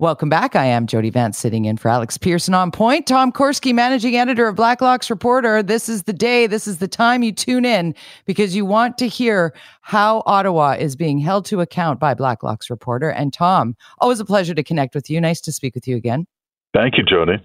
Welcome back. I am Jody Vance sitting in for Alex Pierson on point. Tom Korski, managing editor of Blacklock's Reporter. This is the day, this is the time you tune in because you want to hear how Ottawa is being held to account by Blacklock's Reporter. And Tom, always a pleasure to connect with you. Nice to speak with you again. Thank you, Jody.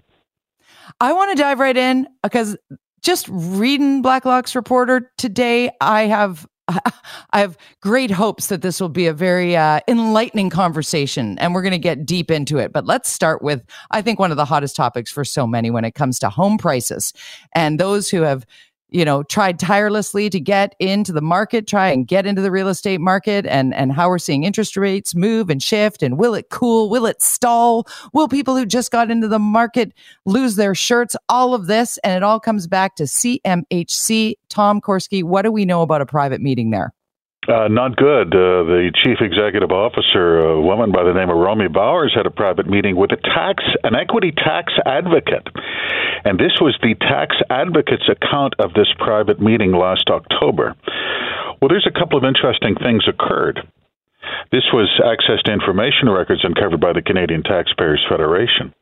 I want to dive right in because just reading Blacklock's Reporter today, I have I have great hopes that this will be a very uh, enlightening conversation and we're going to get deep into it. But let's start with, I think, one of the hottest topics for so many when it comes to home prices and those who have you know, tried tirelessly to get into the market, try and get into the real estate market and, and how we're seeing interest rates move and shift and will it cool? Will it stall? Will people who just got into the market lose their shirts? All of this. And it all comes back to CMHC. Tom Korski, what do we know about a private meeting there? Uh, not good. Uh, the chief executive officer, a woman by the name of Romy Bowers, had a private meeting with a tax, an equity tax advocate, and this was the tax advocate's account of this private meeting last October. Well, there's a couple of interesting things occurred. This was access to information records uncovered by the Canadian Taxpayers Federation.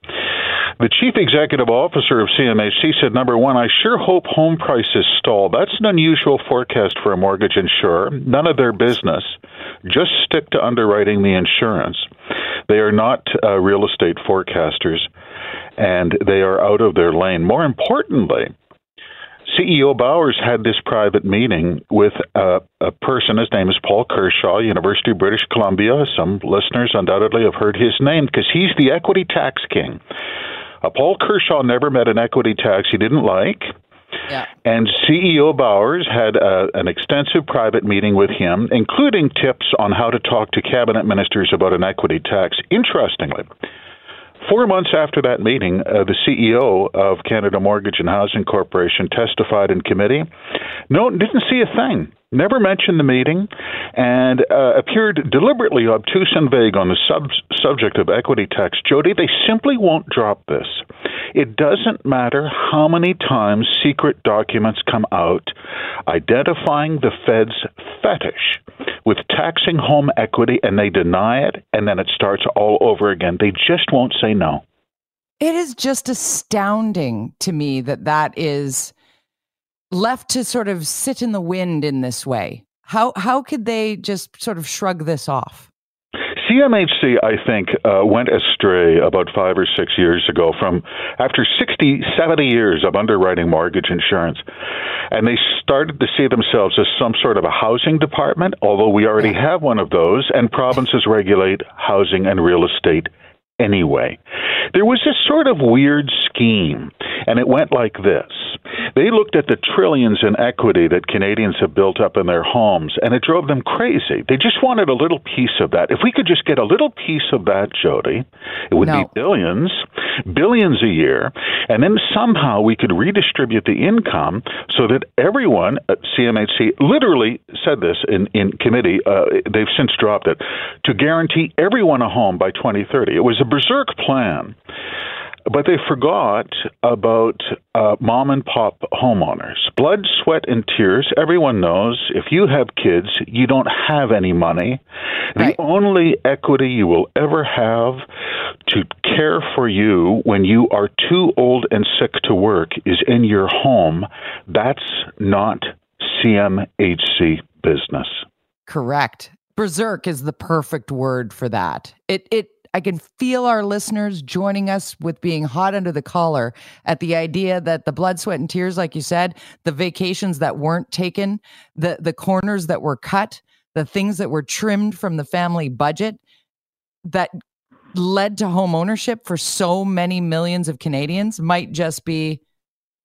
The chief executive officer of CMHC said, number one, I sure hope home prices stall. That's an unusual forecast for a mortgage insurer. None of their business. Just stick to underwriting the insurance. They are not uh, real estate forecasters, and they are out of their lane. More importantly, CEO Bowers had this private meeting with a, a, person. His name is Paul Kershaw, University of British Columbia. Some listeners undoubtedly have heard his name because he's the equity tax king. Uh, Paul Kershaw never met an equity tax he didn't like. Yeah. And CEO Bowers had a, an extensive private meeting with him, including tips on how to talk to cabinet ministers about an equity tax. Interestingly, Four months after that meeting, uh, the CEO of Canada Mortgage and Housing Corporation testified in committee. No, didn't see a thing. Never mentioned the meeting, and uh, appeared deliberately obtuse and vague on the sub- subject of equity tax. Jody, they simply won't drop this. It doesn't matter how many times secret documents come out identifying the Fed's fetish with taxing home equity and they deny it and then it starts all over again. They just won't say no. It is just astounding to me that that is left to sort of sit in the wind in this way. How how could they just sort of shrug this off? CMHC, I think, uh, went astray about five or six years ago from after 60, 70 years of underwriting mortgage insurance. And they started to see themselves as some sort of a housing department, although we already have one of those, and provinces regulate housing and real estate anyway. There was this sort of weird scheme, and it went like this. They looked at the trillions in equity that Canadians have built up in their homes, and it drove them crazy. They just wanted a little piece of that. If we could just get a little piece of that, Jody, it would no. be billions, billions a year, and then somehow we could redistribute the income so that everyone at CMHC literally said this in, in committee, uh, they've since dropped it, to guarantee everyone a home by 2030. It was a berserk plan. But they forgot about uh, mom and pop homeowners. Blood, sweat, and tears. Everyone knows if you have kids, you don't have any money. Right. The only equity you will ever have to care for you when you are too old and sick to work is in your home. That's not CMHC business. Correct. Berserk is the perfect word for that. It it I can feel our listeners joining us with being hot under the collar at the idea that the blood, sweat, and tears, like you said, the vacations that weren't taken, the the corners that were cut, the things that were trimmed from the family budget that led to home ownership for so many millions of Canadians might just be,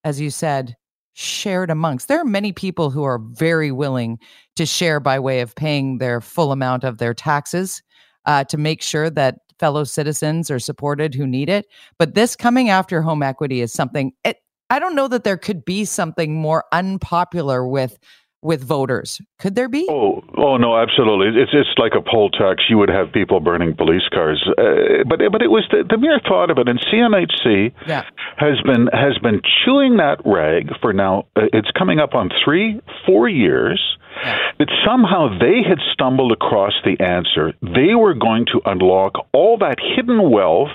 as you said, shared amongst. There are many people who are very willing to share by way of paying their full amount of their taxes uh, to make sure that fellow citizens are supported who need it. But this coming after home equity is something it, I don't know that there could be something more unpopular with with voters. Could there be? Oh, oh no, absolutely. It's it's like a poll tax. You would have people burning police cars, uh, but but it was the, the mere thought of it. And CMHC yeah. has been has been chewing that rag for now. Uh, it's coming up on three, four years that somehow they had stumbled across the answer. They were going to unlock all that hidden wealth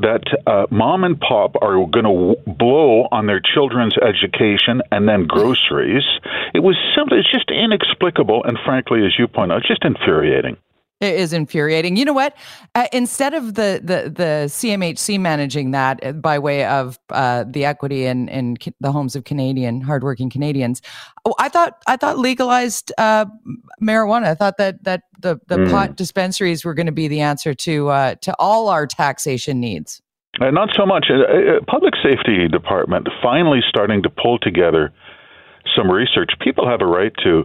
that uh, mom and pop are going to w- blow on their children's education and then groceries. It was simply, it's just inexplicable, and frankly, as you point out, just infuriating. It is infuriating. You know what? Uh, instead of the, the the CMHC managing that uh, by way of uh, the equity in in the homes of Canadian hardworking Canadians, oh, I thought I thought legalized uh, marijuana. I thought that that the the mm. pot dispensaries were going to be the answer to uh, to all our taxation needs. Uh, not so much. Public safety department finally starting to pull together some research. People have a right to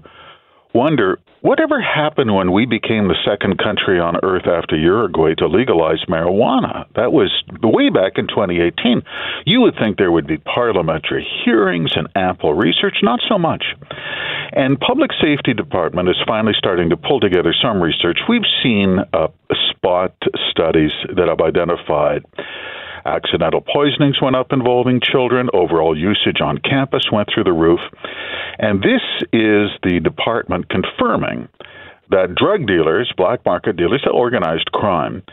wonder whatever happened when we became the second country on earth after Uruguay to legalize marijuana. That was way back in 2018. You would think there would be parliamentary hearings and ample research, not so much. And public safety department is finally starting to pull together some research. We've seen uh, spot studies that have identified Accidental poisonings went up involving children. Overall usage on campus went through the roof. And this is the department confirming that drug dealers, black market dealers, organized crime,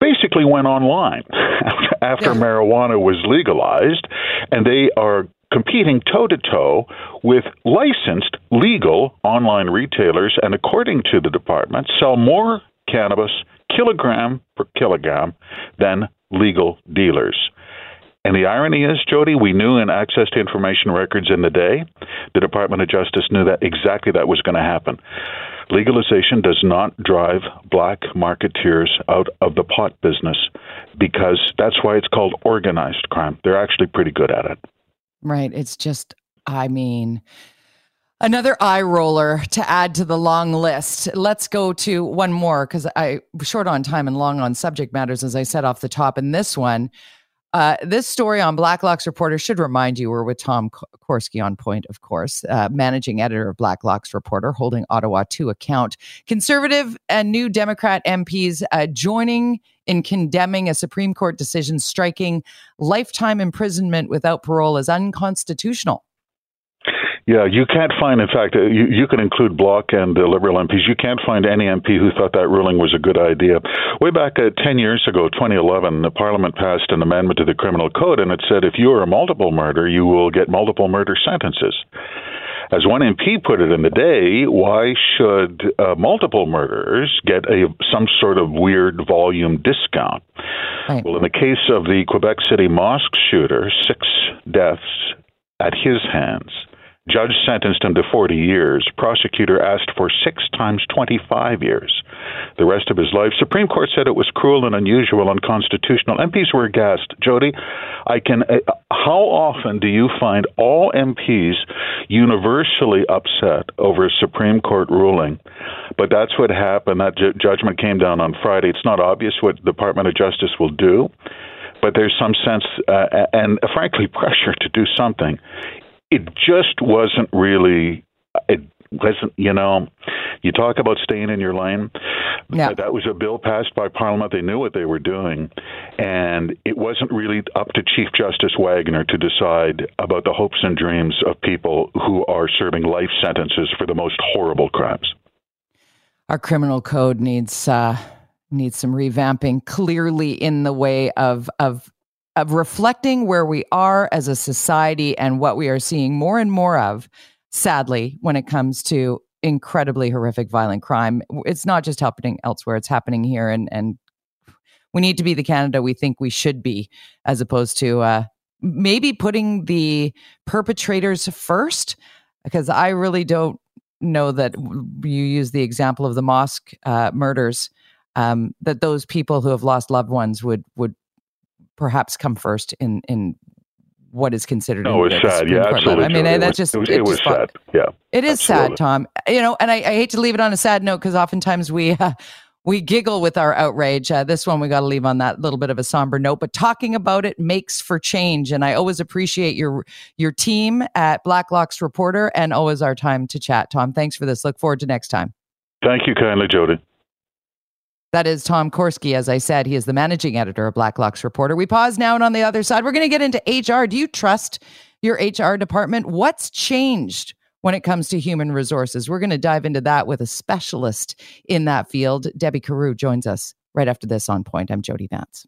basically went online after yeah. marijuana was legalized, and they are competing toe to toe with licensed legal online retailers, and according to the department, sell more cannabis kilogram per kilogram than legal dealers. And the irony is, Jody, we knew in access to information records in the day, the Department of Justice knew that exactly that was going to happen. Legalization does not drive black marketeers out of the pot business because that's why it's called organized crime. They're actually pretty good at it. Right. It's just, I mean, Another eye roller to add to the long list. Let's go to one more because I short on time and long on subject matters, as I said off the top. And this one, uh, this story on Blacklock's Reporter should remind you we're with Tom Korski on point, of course, uh, managing editor of Blacklock's Reporter, holding Ottawa to account. Conservative and New Democrat MPs uh, joining in condemning a Supreme Court decision striking lifetime imprisonment without parole as unconstitutional. Yeah, you can't find, in fact, uh, you, you can include Bloc and the Liberal MPs. You can't find any MP who thought that ruling was a good idea. Way back uh, 10 years ago, 2011, the Parliament passed an amendment to the Criminal Code, and it said if you are a multiple murder, you will get multiple murder sentences. As one MP put it in the day, why should uh, multiple murderers get a some sort of weird volume discount? Right. Well, in the case of the Quebec City mosque shooter, six deaths at his hands. Judge sentenced him to 40 years. Prosecutor asked for six times 25 years. The rest of his life. Supreme Court said it was cruel and unusual, unconstitutional. MPs were aghast. Jody, I can. Uh, how often do you find all MPs universally upset over a Supreme Court ruling? But that's what happened. That ju- judgment came down on Friday. It's not obvious what the Department of Justice will do but there's some sense uh, and frankly pressure to do something it just wasn't really it wasn't you know you talk about staying in your lane. Yeah. that was a bill passed by parliament. They knew what they were doing. And it wasn't really up to chief justice wagner to decide about the hopes and dreams of people who are serving life sentences for the most horrible crimes. Our criminal code needs uh needs some revamping clearly in the way of of of reflecting where we are as a society and what we are seeing more and more of, sadly, when it comes to incredibly horrific violent crime. It's not just happening elsewhere, it's happening here. And, and we need to be the Canada we think we should be, as opposed to uh, maybe putting the perpetrators first, because I really don't know that you use the example of the mosque uh, murders. Um, that those people who have lost loved ones would would perhaps come first in in what is considered. No, it's sad. Yeah, absolutely. I mean, that's just it was, it it was sad. Yeah, it is absolutely. sad, Tom. You know, and I, I, hate to leave it on a sad note because oftentimes we. Uh, we giggle with our outrage. Uh, this one we got to leave on that little bit of a somber note, but talking about it makes for change. And I always appreciate your your team at Blacklock's Reporter, and always our time to chat. Tom, thanks for this. Look forward to next time. Thank you kindly, Jody. That is Tom Korski. As I said, he is the managing editor of Blacklock's Reporter. We pause now, and on the other side, we're going to get into HR. Do you trust your HR department? What's changed? when it comes to human resources. We're going to dive into that with a specialist in that field. Debbie Carew joins us right after this on point. I'm Jody Vance.